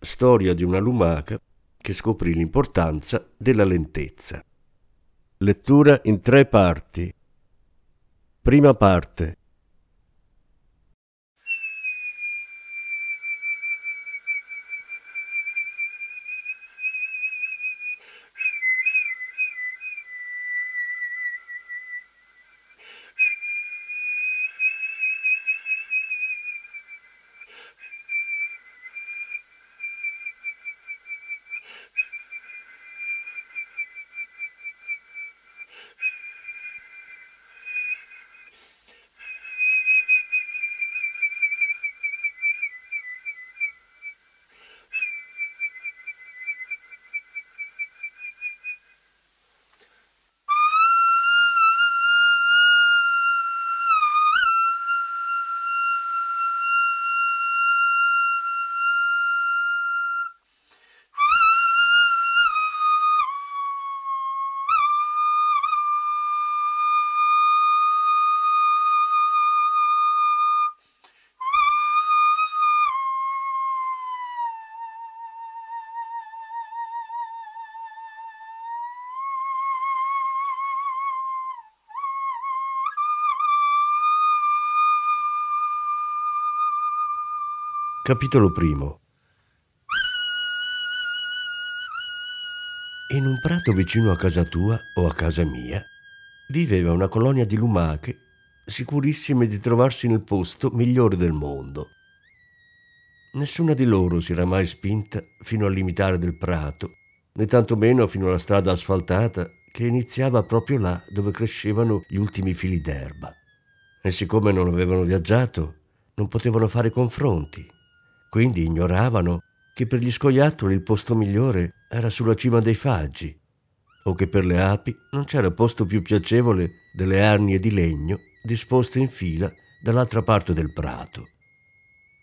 Storia di una lumaca che scoprì l'importanza della lentezza. Lettura in tre parti. Prima parte. Capitolo primo. In un prato vicino a casa tua o a casa mia viveva una colonia di lumache sicurissime di trovarsi nel posto migliore del mondo. Nessuna di loro si era mai spinta fino al limitare del prato, né tantomeno fino alla strada asfaltata che iniziava proprio là dove crescevano gli ultimi fili d'erba. E siccome non avevano viaggiato, non potevano fare confronti quindi ignoravano che per gli scoiattoli il posto migliore era sulla cima dei faggi, o che per le api non c'era posto più piacevole delle arnie di legno disposte in fila dall'altra parte del prato.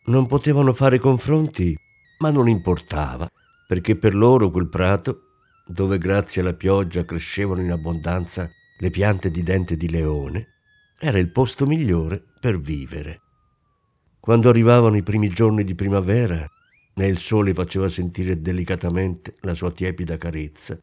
Non potevano fare confronti, ma non importava, perché per loro quel prato, dove grazie alla pioggia crescevano in abbondanza le piante di dente di leone, era il posto migliore per vivere. Quando arrivavano i primi giorni di primavera e il sole faceva sentire delicatamente la sua tiepida carezza,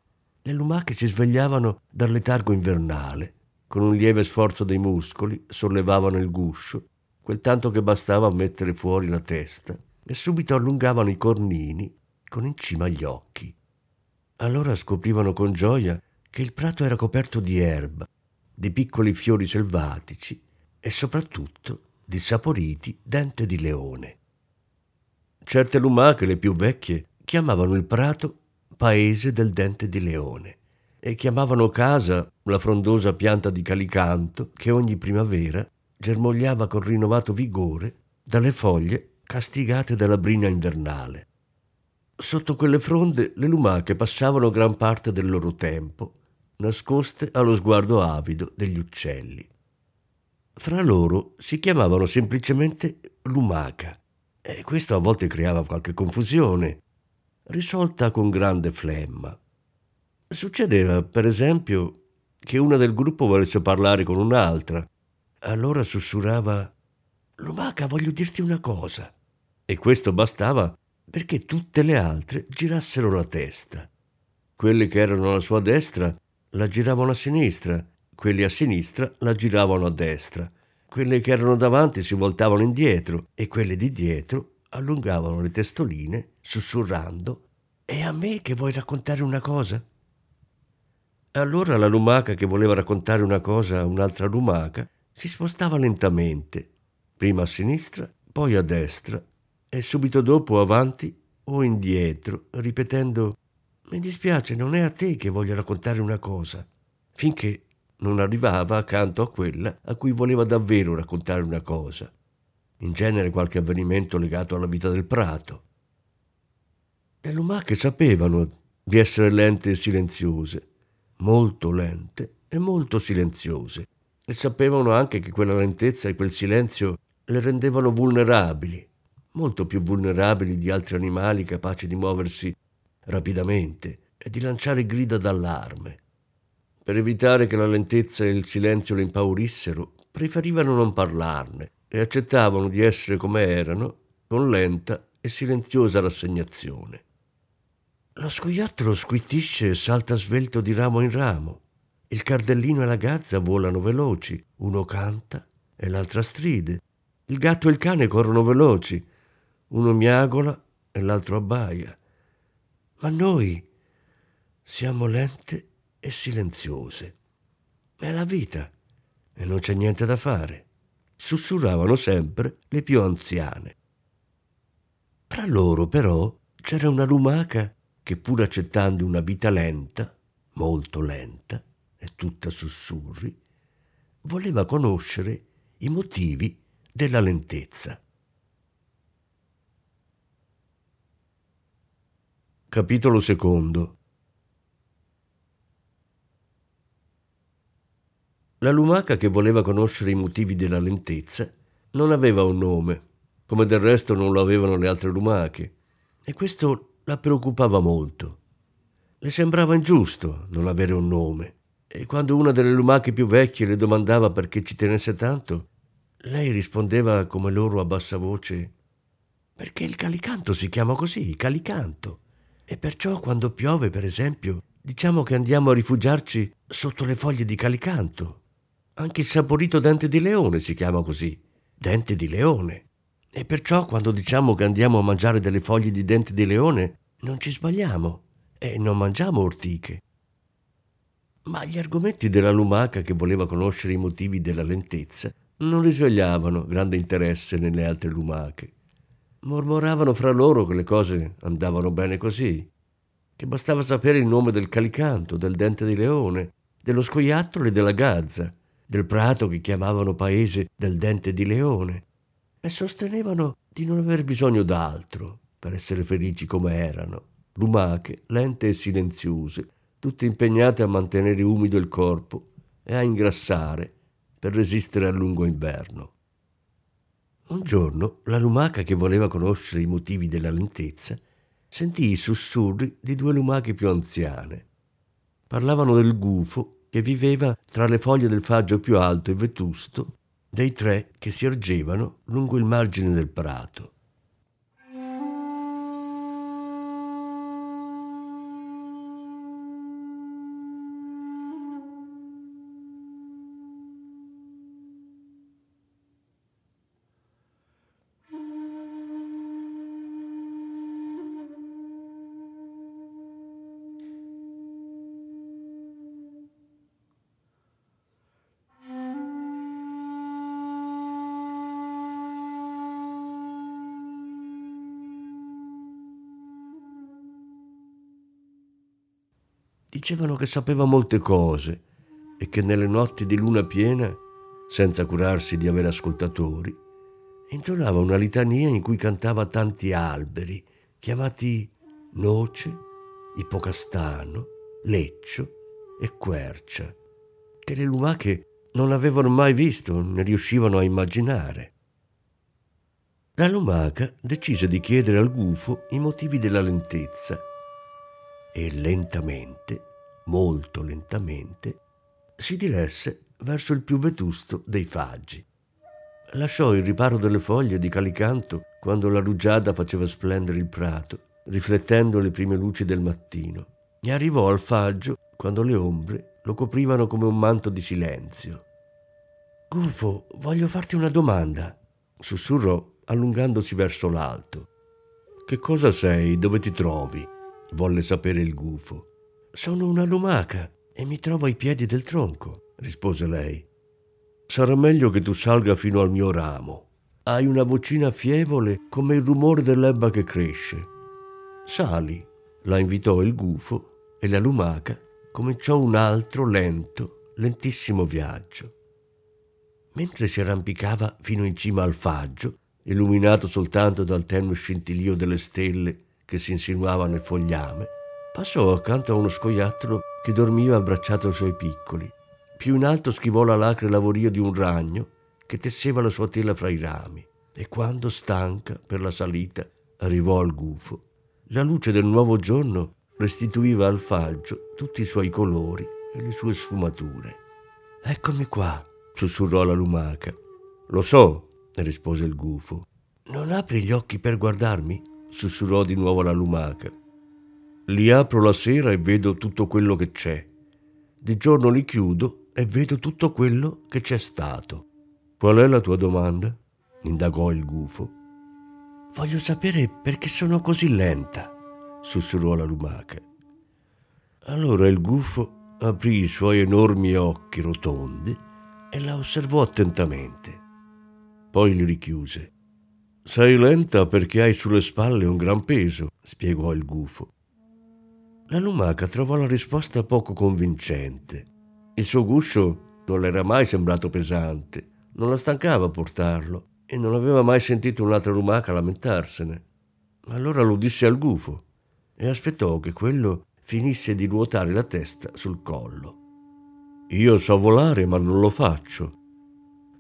le lumache si svegliavano dal letargo invernale, con un lieve sforzo dei muscoli sollevavano il guscio, quel tanto che bastava a mettere fuori la testa, e subito allungavano i cornini con in cima gli occhi. Allora scoprivano con gioia che il prato era coperto di erba, di piccoli fiori selvatici e soprattutto di saporiti dente di leone. Certe lumache, le più vecchie, chiamavano il prato paese del dente di leone e chiamavano casa la frondosa pianta di calicanto che ogni primavera germogliava con rinnovato vigore dalle foglie castigate dalla brina invernale. Sotto quelle fronde le lumache passavano gran parte del loro tempo, nascoste allo sguardo avido degli uccelli. Fra loro si chiamavano semplicemente lumaca e questo a volte creava qualche confusione, risolta con grande flemma. Succedeva, per esempio, che una del gruppo volesse parlare con un'altra. Allora sussurrava Lumaca, voglio dirti una cosa. E questo bastava perché tutte le altre girassero la testa. Quelle che erano alla sua destra la giravano a sinistra quelli a sinistra la giravano a destra, quelle che erano davanti si voltavano indietro e quelle di dietro allungavano le testoline sussurrando E a me che vuoi raccontare una cosa? Allora la lumaca che voleva raccontare una cosa a un'altra lumaca si spostava lentamente, prima a sinistra, poi a destra e subito dopo avanti o indietro, ripetendo Mi dispiace, non è a te che voglio raccontare una cosa, finché non arrivava accanto a quella a cui voleva davvero raccontare una cosa, in genere qualche avvenimento legato alla vita del prato. Le lumache sapevano di essere lente e silenziose, molto lente e molto silenziose, e sapevano anche che quella lentezza e quel silenzio le rendevano vulnerabili, molto più vulnerabili di altri animali capaci di muoversi rapidamente e di lanciare grida d'allarme. Per evitare che la lentezza e il silenzio le impaurissero, preferivano non parlarne e accettavano di essere come erano, con lenta e silenziosa rassegnazione. Lo scoiattolo squittisce e salta svelto di ramo in ramo. Il cardellino e la gazza volano veloci, uno canta e l'altra stride. Il gatto e il cane corrono veloci, uno miagola e l'altro abbaia. Ma noi siamo lente e silenziose. È la vita e non c'è niente da fare. Sussurravano sempre le più anziane. Tra loro, però, c'era una lumaca che, pur accettando una vita lenta, molto lenta e tutta sussurri, voleva conoscere i motivi della lentezza. Capitolo secondo La lumaca che voleva conoscere i motivi della lentezza non aveva un nome, come del resto non lo avevano le altre lumache, e questo la preoccupava molto. Le sembrava ingiusto non avere un nome, e quando una delle lumache più vecchie le domandava perché ci tenesse tanto, lei rispondeva come loro a bassa voce perché il calicanto si chiama così, calicanto. E perciò quando piove, per esempio, diciamo che andiamo a rifugiarci sotto le foglie di calicanto. Anche il saporito dente di leone si chiama così, dente di leone. E perciò quando diciamo che andiamo a mangiare delle foglie di dente di leone, non ci sbagliamo e non mangiamo ortiche. Ma gli argomenti della lumaca che voleva conoscere i motivi della lentezza non risvegliavano grande interesse nelle altre lumache. Mormoravano fra loro che le cose andavano bene così, che bastava sapere il nome del calicanto, del dente di leone, dello scoiattolo e della gazza, del prato che chiamavano paese del dente di leone, e sostenevano di non aver bisogno d'altro per essere felici come erano, lumache, lente e silenziose, tutte impegnate a mantenere umido il corpo e a ingrassare per resistere al lungo inverno. Un giorno la lumaca che voleva conoscere i motivi della lentezza sentì i sussurri di due lumache più anziane. Parlavano del gufo che viveva tra le foglie del faggio più alto e vetusto dei tre che si ergevano lungo il margine del prato. Dicevano che sapeva molte cose e che nelle notti di luna piena, senza curarsi di avere ascoltatori, intonava una litania in cui cantava tanti alberi, chiamati noce, ipocastano, leccio e quercia, che le lumache non avevano mai visto né riuscivano a immaginare. La lumaca decise di chiedere al gufo i motivi della lentezza e lentamente, molto lentamente, si diresse verso il più vetusto dei faggi. Lasciò il riparo delle foglie di calicanto quando la rugiada faceva splendere il prato, riflettendo le prime luci del mattino, e arrivò al faggio quando le ombre lo coprivano come un manto di silenzio. Gufo, voglio farti una domanda, sussurrò allungandosi verso l'alto. Che cosa sei? Dove ti trovi? volle sapere il gufo. Sono una lumaca e mi trovo ai piedi del tronco, rispose lei. Sarà meglio che tu salga fino al mio ramo. Hai una vocina fievole come il rumore dell'ebba che cresce. Sali, la invitò il gufo e la lumaca cominciò un altro lento, lentissimo viaggio. Mentre si arrampicava fino in cima al faggio, illuminato soltanto dal tenue scintillio delle stelle che si insinuava nel fogliame, passò accanto a uno scoiattolo che dormiva abbracciato ai suoi piccoli. Più in alto schivò la l'acre lavoria di un ragno che tesseva la sua tela fra i rami e quando, stanca per la salita, arrivò al gufo, la luce del nuovo giorno restituiva al faggio tutti i suoi colori e le sue sfumature. Eccomi qua, sussurrò la lumaca. Lo so, rispose il gufo. Non apri gli occhi per guardarmi? sussurrò di nuovo la lumaca. Li apro la sera e vedo tutto quello che c'è. Di giorno li chiudo e vedo tutto quello che c'è stato. Qual è la tua domanda? indagò il gufo. Voglio sapere perché sono così lenta, sussurrò la lumaca. Allora il gufo aprì i suoi enormi occhi rotondi e la osservò attentamente. Poi li richiuse. Sei lenta perché hai sulle spalle un gran peso, spiegò il gufo. La lumaca trovò la risposta poco convincente. Il suo guscio non le era mai sembrato pesante, non la stancava portarlo e non aveva mai sentito un'altra lumaca lamentarsene. Allora lo disse al gufo e aspettò che quello finisse di ruotare la testa sul collo. Io so volare, ma non lo faccio.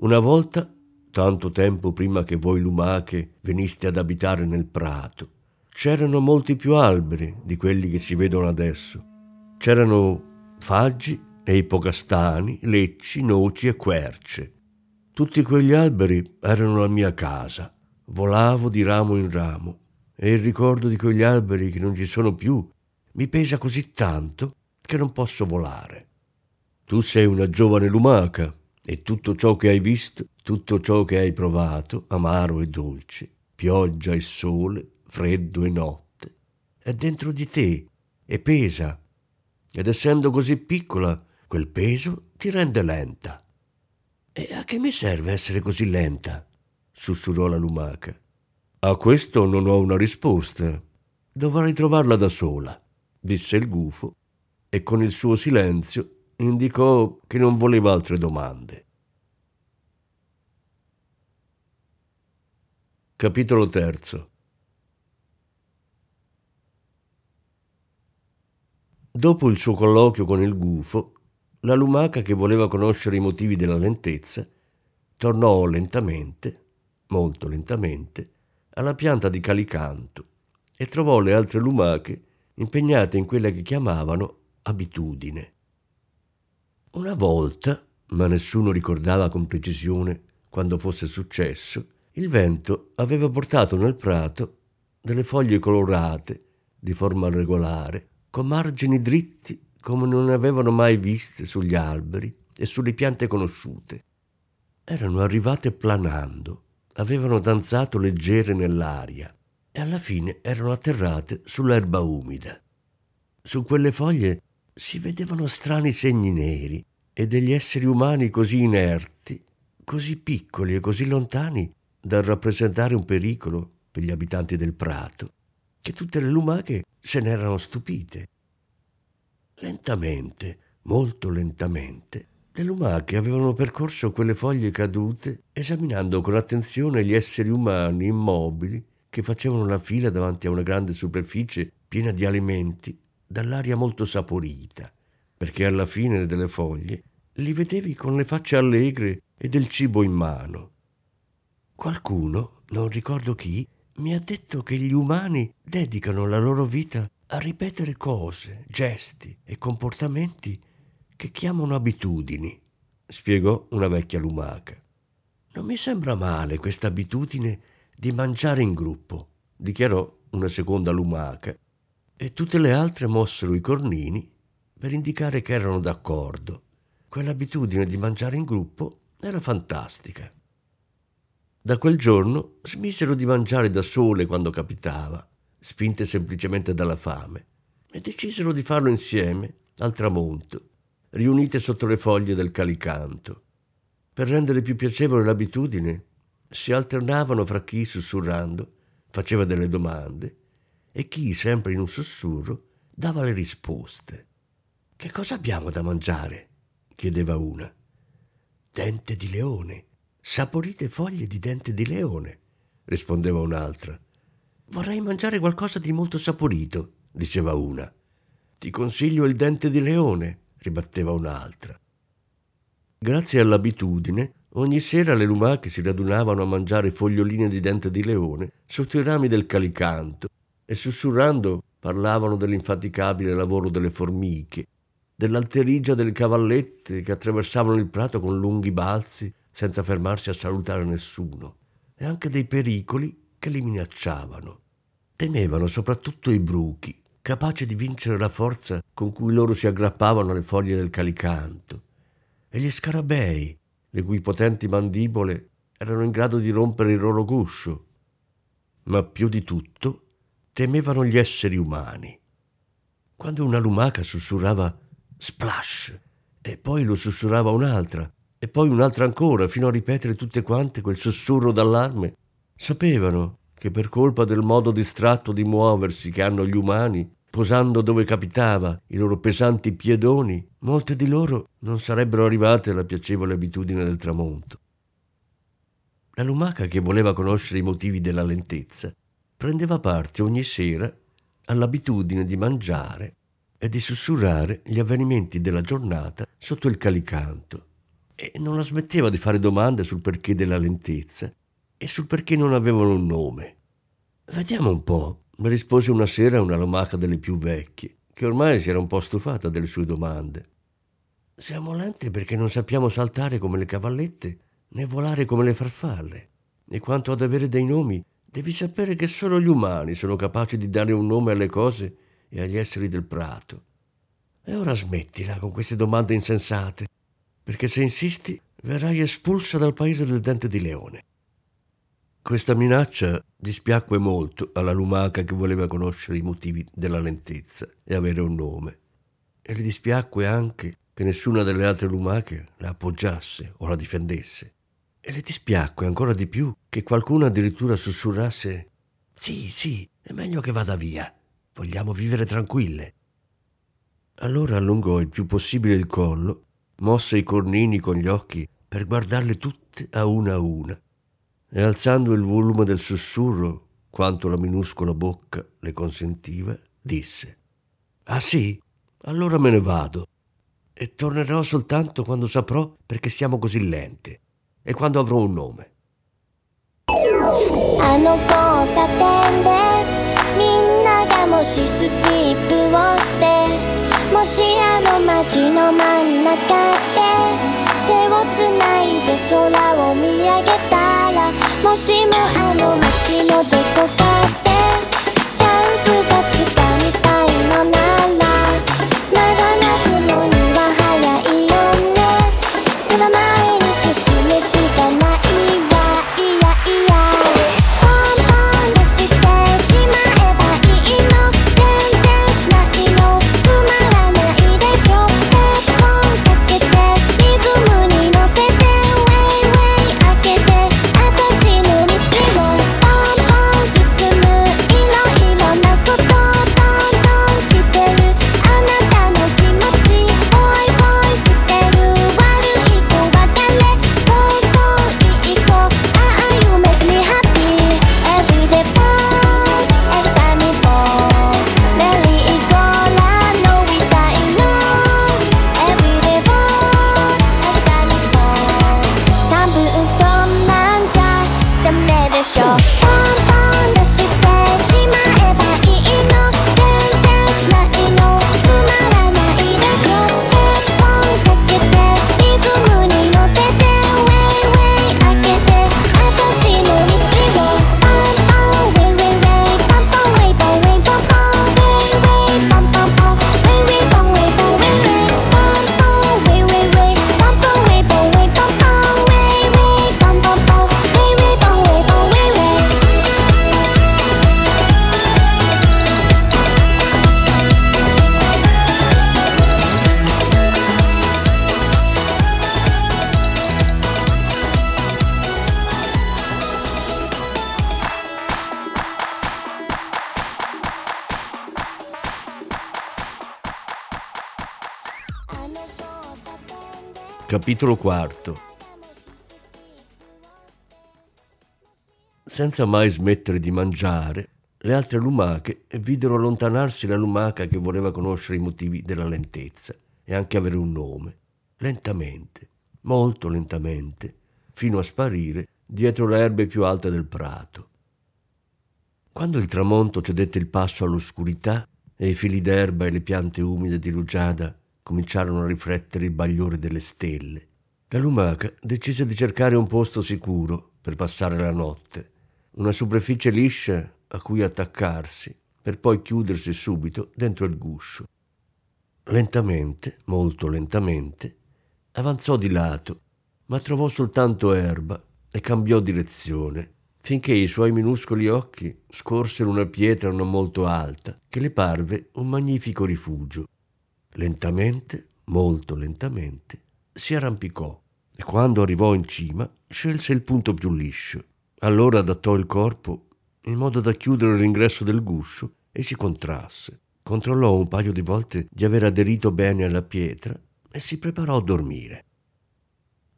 Una volta, tanto tempo prima che voi lumache veniste ad abitare nel prato, c'erano molti più alberi di quelli che si vedono adesso. C'erano faggi e ipocastani, lecci, noci e querce. Tutti quegli alberi erano la mia casa. Volavo di ramo in ramo e il ricordo di quegli alberi che non ci sono più mi pesa così tanto che non posso volare. Tu sei una giovane lumaca e tutto ciò che hai visto, tutto ciò che hai provato, amaro e dolce, pioggia e sole, freddo e notte, è dentro di te e pesa. Ed essendo così piccola, quel peso ti rende lenta. E a che mi serve essere così lenta? sussurrò la lumaca. A questo non ho una risposta. Dovrai trovarla da sola, disse il gufo, e con il suo silenzio indicò che non voleva altre domande. Capitolo terzo Dopo il suo colloquio con il gufo, la lumaca che voleva conoscere i motivi della lentezza tornò lentamente, molto lentamente, alla pianta di calicanto e trovò le altre lumache impegnate in quella che chiamavano abitudine. Una volta, ma nessuno ricordava con precisione quando fosse successo, il vento aveva portato nel prato delle foglie colorate di forma regolare, con margini dritti come non avevano mai viste sugli alberi e sulle piante conosciute. Erano arrivate planando avevano danzato leggere nell'aria e alla fine erano atterrate sull'erba umida. Su quelle foglie si vedevano strani segni neri e degli esseri umani così inerti, così piccoli e così lontani da rappresentare un pericolo per gli abitanti del prato, che tutte le lumache se n'erano stupite. Lentamente, molto lentamente, le lumache avevano percorso quelle foglie cadute esaminando con attenzione gli esseri umani immobili che facevano la fila davanti a una grande superficie piena di alimenti dall'aria molto saporita, perché alla fine delle foglie li vedevi con le facce allegre e del cibo in mano. Qualcuno, non ricordo chi, mi ha detto che gli umani dedicano la loro vita a ripetere cose, gesti e comportamenti che chiamano abitudini, spiegò una vecchia lumaca. Non mi sembra male questa abitudine di mangiare in gruppo, dichiarò una seconda lumaca, e tutte le altre mossero i cornini per indicare che erano d'accordo. Quell'abitudine di mangiare in gruppo era fantastica. Da quel giorno smisero di mangiare da sole quando capitava, spinte semplicemente dalla fame, e decisero di farlo insieme al tramonto riunite sotto le foglie del calicanto. Per rendere più piacevole l'abitudine, si alternavano fra chi, sussurrando, faceva delle domande e chi, sempre in un sussurro, dava le risposte. Che cosa abbiamo da mangiare? chiedeva una. Dente di leone, saporite foglie di dente di leone, rispondeva un'altra. Vorrei mangiare qualcosa di molto saporito, diceva una. Ti consiglio il dente di leone, ribatteva un'altra. Grazie all'abitudine, ogni sera le lumache si radunavano a mangiare foglioline di dente di leone sotto i rami del calicanto e sussurrando parlavano dell'infaticabile lavoro delle formiche, dell'alterigia delle cavallette che attraversavano il prato con lunghi balzi senza fermarsi a salutare nessuno, e anche dei pericoli che li minacciavano. Temevano soprattutto i bruchi, capaci di vincere la forza con cui loro si aggrappavano alle foglie del calicanto e gli scarabei, le cui potenti mandibole erano in grado di rompere il loro guscio. Ma più di tutto temevano gli esseri umani. Quando una lumaca sussurrava splash e poi lo sussurrava un'altra e poi un'altra ancora fino a ripetere tutte quante quel sussurro d'allarme, sapevano che per colpa del modo distratto di muoversi che hanno gli umani posando dove capitava i loro pesanti piedoni, molte di loro non sarebbero arrivate alla piacevole abitudine del tramonto. La lumaca che voleva conoscere i motivi della lentezza prendeva parte ogni sera all'abitudine di mangiare e di sussurrare gli avvenimenti della giornata sotto il calicanto e non la smetteva di fare domande sul perché della lentezza e sul perché non avevano un nome. Vediamo un po', mi rispose una sera una lumaca delle più vecchie, che ormai si era un po' stufata delle sue domande. Siamo lenti perché non sappiamo saltare come le cavallette né volare come le farfalle. E quanto ad avere dei nomi, devi sapere che solo gli umani sono capaci di dare un nome alle cose e agli esseri del prato. E ora smettila con queste domande insensate, perché se insisti verrai espulsa dal paese del dente di leone. Questa minaccia dispiacque molto alla lumaca che voleva conoscere i motivi della lentezza e avere un nome. E le dispiacque anche che nessuna delle altre lumache la appoggiasse o la difendesse. E le dispiacque ancora di più che qualcuno addirittura sussurrasse Sì, sì, è meglio che vada via. Vogliamo vivere tranquille. Allora allungò il più possibile il collo, mosse i cornini con gli occhi per guardarle tutte a una a una e alzando il volume del sussurro quanto la minuscola bocca le consentiva, disse Ah sì? Allora me ne vado e tornerò soltanto quando saprò perché siamo così lente e quando avrò un nome. あの交差点でみんながもしスキップをして もしあの街の真ん中で手をつないで空を見上げたらもしもあの街のどこかで Capitolo IV Senza mai smettere di mangiare, le altre lumache videro allontanarsi la lumaca che voleva conoscere i motivi della lentezza e anche avere un nome, lentamente, molto lentamente, fino a sparire dietro le erbe più alte del prato. Quando il tramonto cedette il passo all'oscurità e i fili d'erba e le piante umide di rugiada cominciarono a riflettere il bagliore delle stelle, la lumaca decise di cercare un posto sicuro per passare la notte, una superficie liscia a cui attaccarsi, per poi chiudersi subito dentro il guscio. Lentamente, molto lentamente, avanzò di lato, ma trovò soltanto erba e cambiò direzione, finché i suoi minuscoli occhi scorsero una pietra non molto alta, che le parve un magnifico rifugio. Lentamente, molto lentamente, si arrampicò e quando arrivò in cima scelse il punto più liscio. Allora adattò il corpo in modo da chiudere l'ingresso del guscio e si contrasse. Controllò un paio di volte di aver aderito bene alla pietra e si preparò a dormire.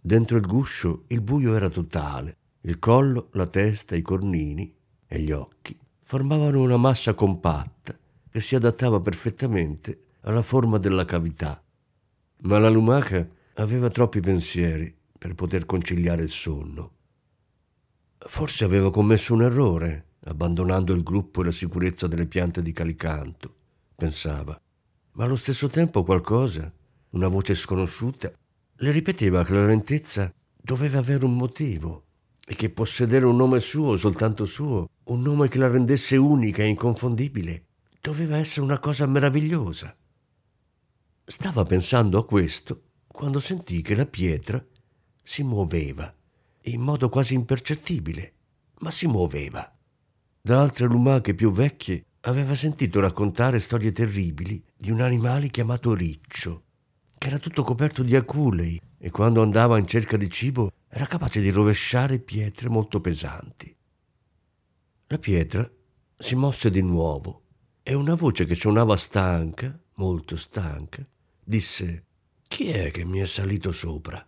Dentro il guscio il buio era totale. Il collo, la testa, i cornini e gli occhi formavano una massa compatta che si adattava perfettamente alla forma della cavità. Ma la lumaca aveva troppi pensieri per poter conciliare il sonno. Forse aveva commesso un errore abbandonando il gruppo e la sicurezza delle piante di calicanto, pensava, ma allo stesso tempo qualcosa, una voce sconosciuta, le ripeteva che la lentezza doveva avere un motivo e che possedere un nome suo, soltanto suo, un nome che la rendesse unica e inconfondibile, doveva essere una cosa meravigliosa. Stava pensando a questo quando sentì che la pietra si muoveva, in modo quasi impercettibile, ma si muoveva. Da altre lumache più vecchie aveva sentito raccontare storie terribili di un animale chiamato Riccio, che era tutto coperto di aculei e quando andava in cerca di cibo era capace di rovesciare pietre molto pesanti. La pietra si mosse di nuovo e una voce che suonava stanca, molto stanca, disse Chi è che mi è salito sopra?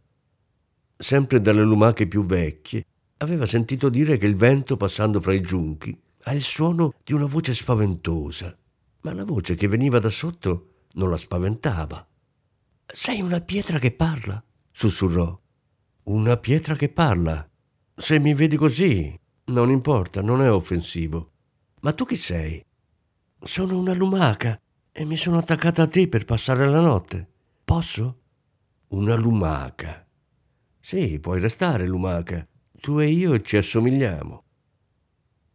Sempre dalle lumache più vecchie, aveva sentito dire che il vento passando fra i giunchi ha il suono di una voce spaventosa, ma la voce che veniva da sotto non la spaventava. Sei una pietra che parla? sussurrò. Una pietra che parla. Se mi vedi così, non importa, non è offensivo. Ma tu chi sei? Sono una lumaca e mi sono attaccata a te per passare la notte. Posso? Una lumaca. Sì, puoi restare lumaca. Tu e io ci assomigliamo.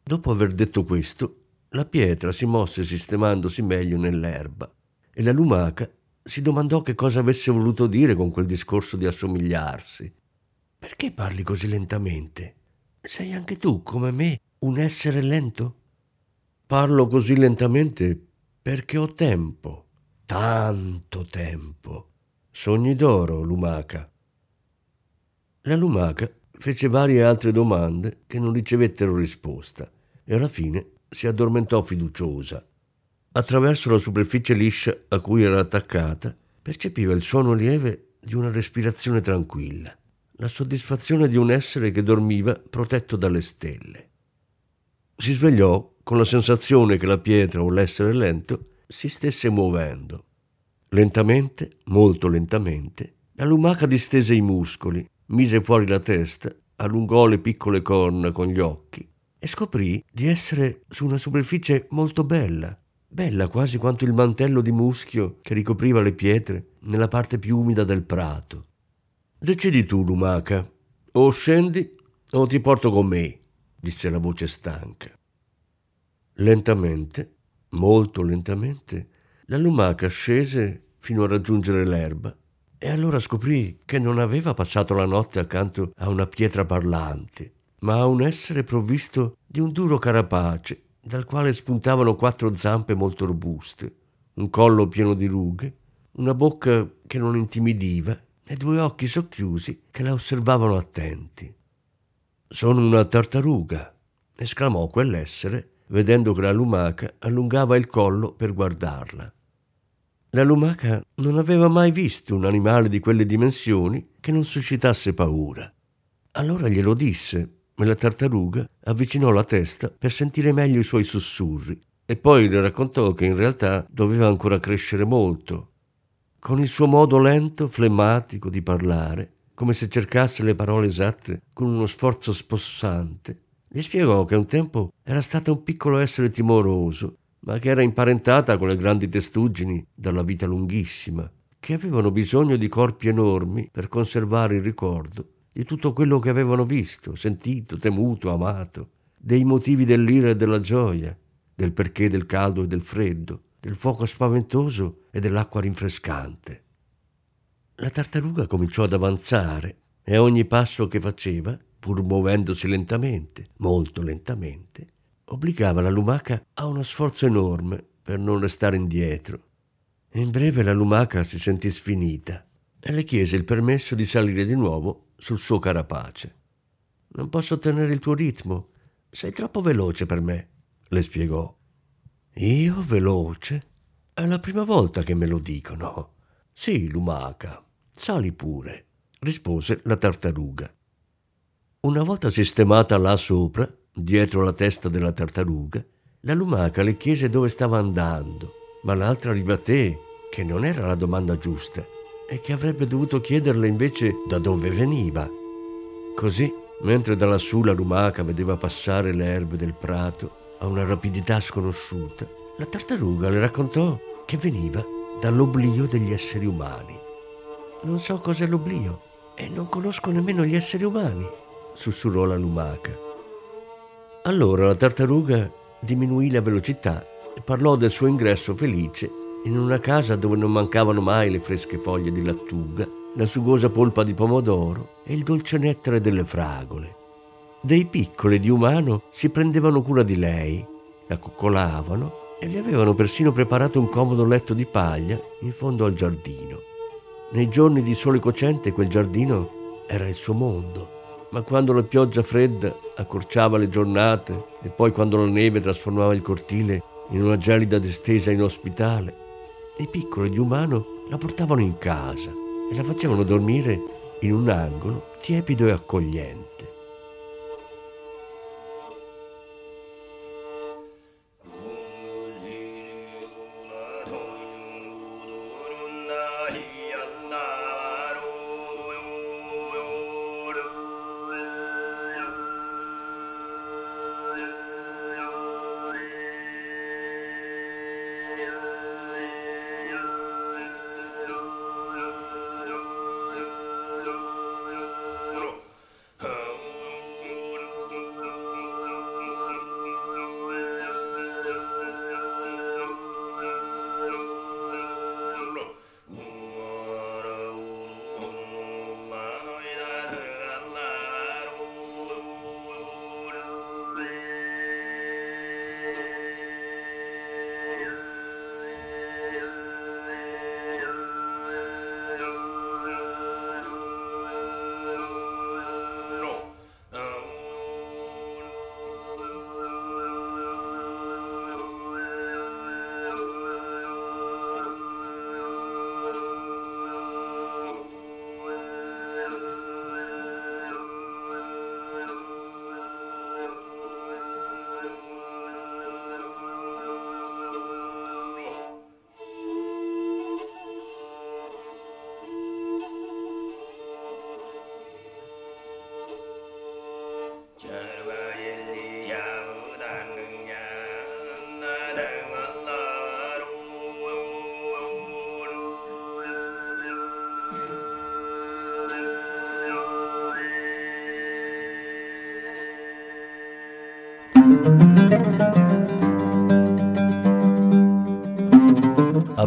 Dopo aver detto questo, la pietra si mosse sistemandosi meglio nell'erba e la lumaca si domandò che cosa avesse voluto dire con quel discorso di assomigliarsi. Perché parli così lentamente? Sei anche tu, come me, un essere lento? Parlo così lentamente perché ho tempo, tanto tempo. Sogni d'oro, lumaca. La lumaca fece varie altre domande che non ricevettero risposta e alla fine si addormentò fiduciosa. Attraverso la superficie liscia a cui era attaccata, percepiva il suono lieve di una respirazione tranquilla, la soddisfazione di un essere che dormiva protetto dalle stelle. Si svegliò con la sensazione che la pietra o l'essere lento si stesse muovendo. Lentamente, molto lentamente, la lumaca distese i muscoli mise fuori la testa, allungò le piccole corna con gli occhi e scoprì di essere su una superficie molto bella, bella quasi quanto il mantello di muschio che ricopriva le pietre nella parte più umida del prato. Decidi tu, lumaca, o scendi o ti porto con me, disse la voce stanca. Lentamente, molto lentamente, la lumaca scese fino a raggiungere l'erba e allora scoprì che non aveva passato la notte accanto a una pietra parlante, ma a un essere provvisto di un duro carapace dal quale spuntavano quattro zampe molto robuste, un collo pieno di rughe, una bocca che non intimidiva e due occhi socchiusi che la osservavano attenti. Sono una tartaruga, esclamò quell'essere, vedendo che la lumaca allungava il collo per guardarla. La lumaca non aveva mai visto un animale di quelle dimensioni che non suscitasse paura. Allora glielo disse, e la tartaruga avvicinò la testa per sentire meglio i suoi sussurri e poi le raccontò che in realtà doveva ancora crescere molto. Con il suo modo lento, flemmatico di parlare, come se cercasse le parole esatte con uno sforzo spossante, gli spiegò che un tempo era stata un piccolo essere timoroso, ma che era imparentata con le grandi testuggini dalla vita lunghissima, che avevano bisogno di corpi enormi per conservare il ricordo di tutto quello che avevano visto, sentito, temuto, amato, dei motivi dell'ira e della gioia, del perché del caldo e del freddo, del fuoco spaventoso e dell'acqua rinfrescante. La tartaruga cominciò ad avanzare e a ogni passo che faceva, pur muovendosi lentamente, molto lentamente, obbligava la lumaca a uno sforzo enorme per non restare indietro. In breve la lumaca si sentì sfinita e le chiese il permesso di salire di nuovo sul suo carapace. Non posso tenere il tuo ritmo, sei troppo veloce per me, le spiegò. Io veloce? È la prima volta che me lo dicono. Sì, lumaca, sali pure, rispose la tartaruga. Una volta sistemata là sopra, dietro la testa della tartaruga, la lumaca le chiese dove stava andando, ma l'altra ribatté che non era la domanda giusta e che avrebbe dovuto chiederle invece da dove veniva. Così, mentre da lassù la lumaca vedeva passare le erbe del prato a una rapidità sconosciuta, la tartaruga le raccontò che veniva dall'oblio degli esseri umani. Non so cos'è l'oblio e non conosco nemmeno gli esseri umani, sussurrò la lumaca. Allora la tartaruga diminuì la velocità e parlò del suo ingresso felice in una casa dove non mancavano mai le fresche foglie di lattuga, la sugosa polpa di pomodoro e il dolce nettare delle fragole. Dei piccoli di umano si prendevano cura di lei, la coccolavano e le avevano persino preparato un comodo letto di paglia in fondo al giardino. Nei giorni di sole cocente quel giardino era il suo mondo, ma quando la pioggia fredda accorciava le giornate e poi quando la neve trasformava il cortile in una gelida distesa inospitale, i piccoli di umano la portavano in casa e la facevano dormire in un angolo tiepido e accogliente.